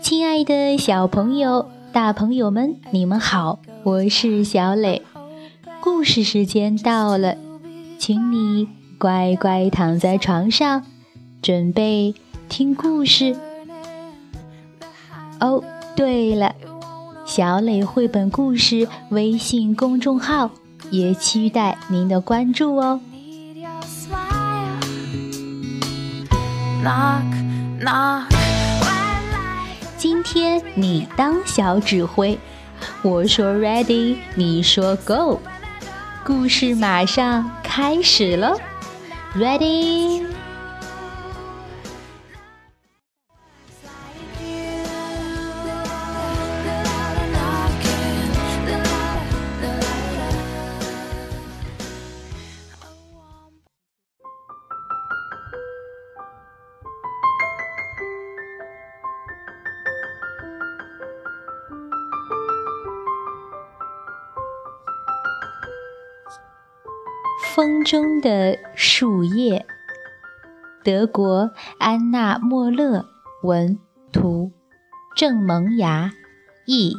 亲爱的小朋友、大朋友们，你们好，我是小磊。故事时间到了，请你乖乖躺在床上，准备听故事。哦，对了，小磊绘本故事微信公众号也期待您的关注哦。今天你当小指挥，我说 ready，你说 go，故事马上开始了，ready。风中的树叶，德国安娜·莫勒文图，郑萌芽译。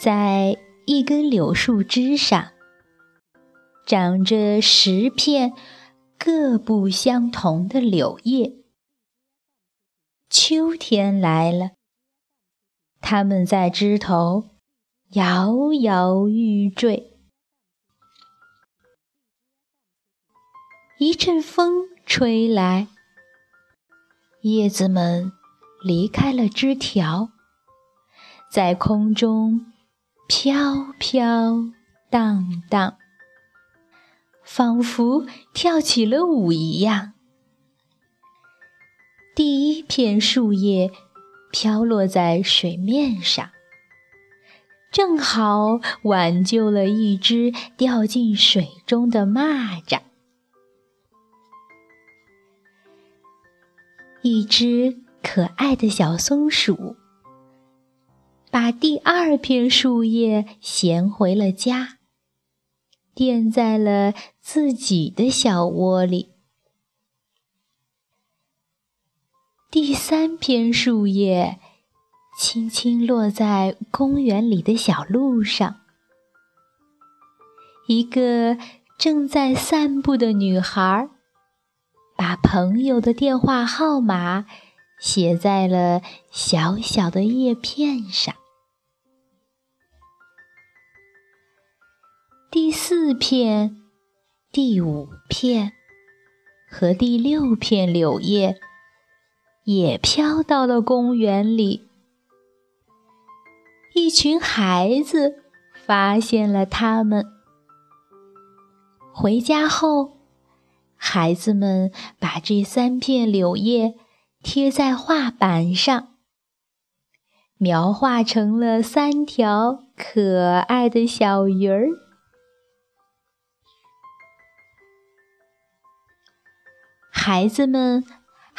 在一根柳树枝上，长着十片各不相同的柳叶。秋天来了，它们在枝头摇摇欲坠。一阵风吹来，叶子们离开了枝条，在空中飘飘荡荡，仿佛跳起了舞一样。第一片树叶飘落在水面上，正好挽救了一只掉进水中的蚂蚱。一只可爱的小松鼠把第二片树叶衔回了家，垫在了自己的小窝里。第三片树叶轻轻落在公园里的小路上，一个正在散步的女孩把朋友的电话号码写在了小小的叶片上。第四片、第五片和第六片柳叶。也飘到了公园里。一群孩子发现了他们。回家后，孩子们把这三片柳叶贴在画板上，描画成了三条可爱的小鱼儿。孩子们。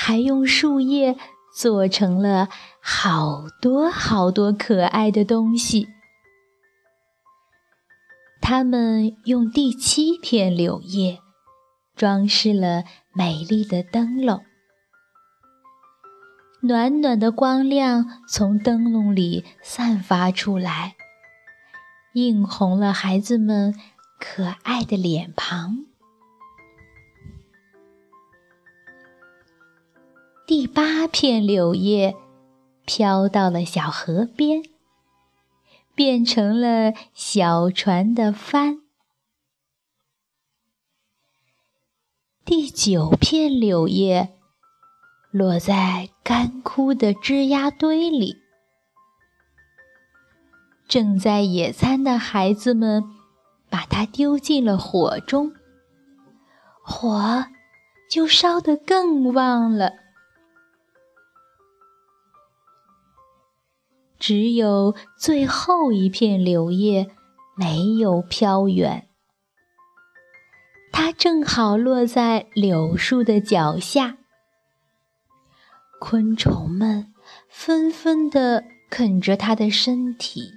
还用树叶做成了好多好多可爱的东西。他们用第七片柳叶装饰了美丽的灯笼，暖暖的光亮从灯笼里散发出来，映红了孩子们可爱的脸庞。第八片柳叶飘到了小河边，变成了小船的帆。第九片柳叶落在干枯的枝丫堆里，正在野餐的孩子们把它丢进了火中，火就烧得更旺了。只有最后一片柳叶没有飘远，它正好落在柳树的脚下。昆虫们纷纷地啃着它的身体。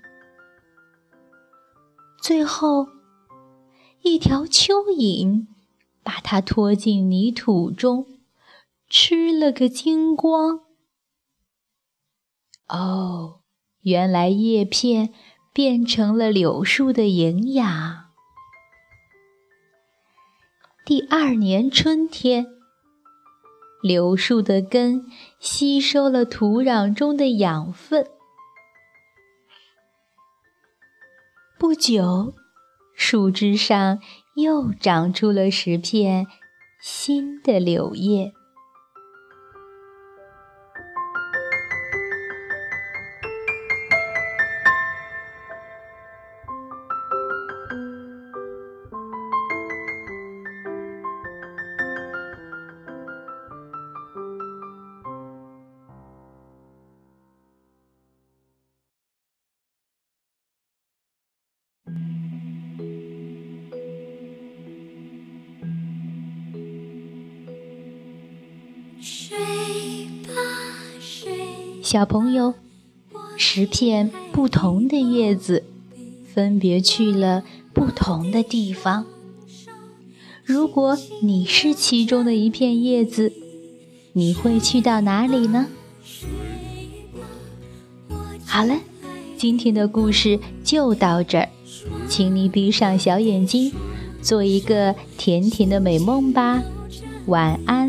最后，一条蚯蚓把它拖进泥土中，吃了个精光。哦，原来叶片变成了柳树的营养。第二年春天，柳树的根吸收了土壤中的养分。不久，树枝上又长出了十片新的柳叶。小朋友，十片不同的叶子，分别去了不同的地方。如果你是其中的一片叶子，你会去到哪里呢？好了，今天的故事就到这儿，请你闭上小眼睛，做一个甜甜的美梦吧，晚安。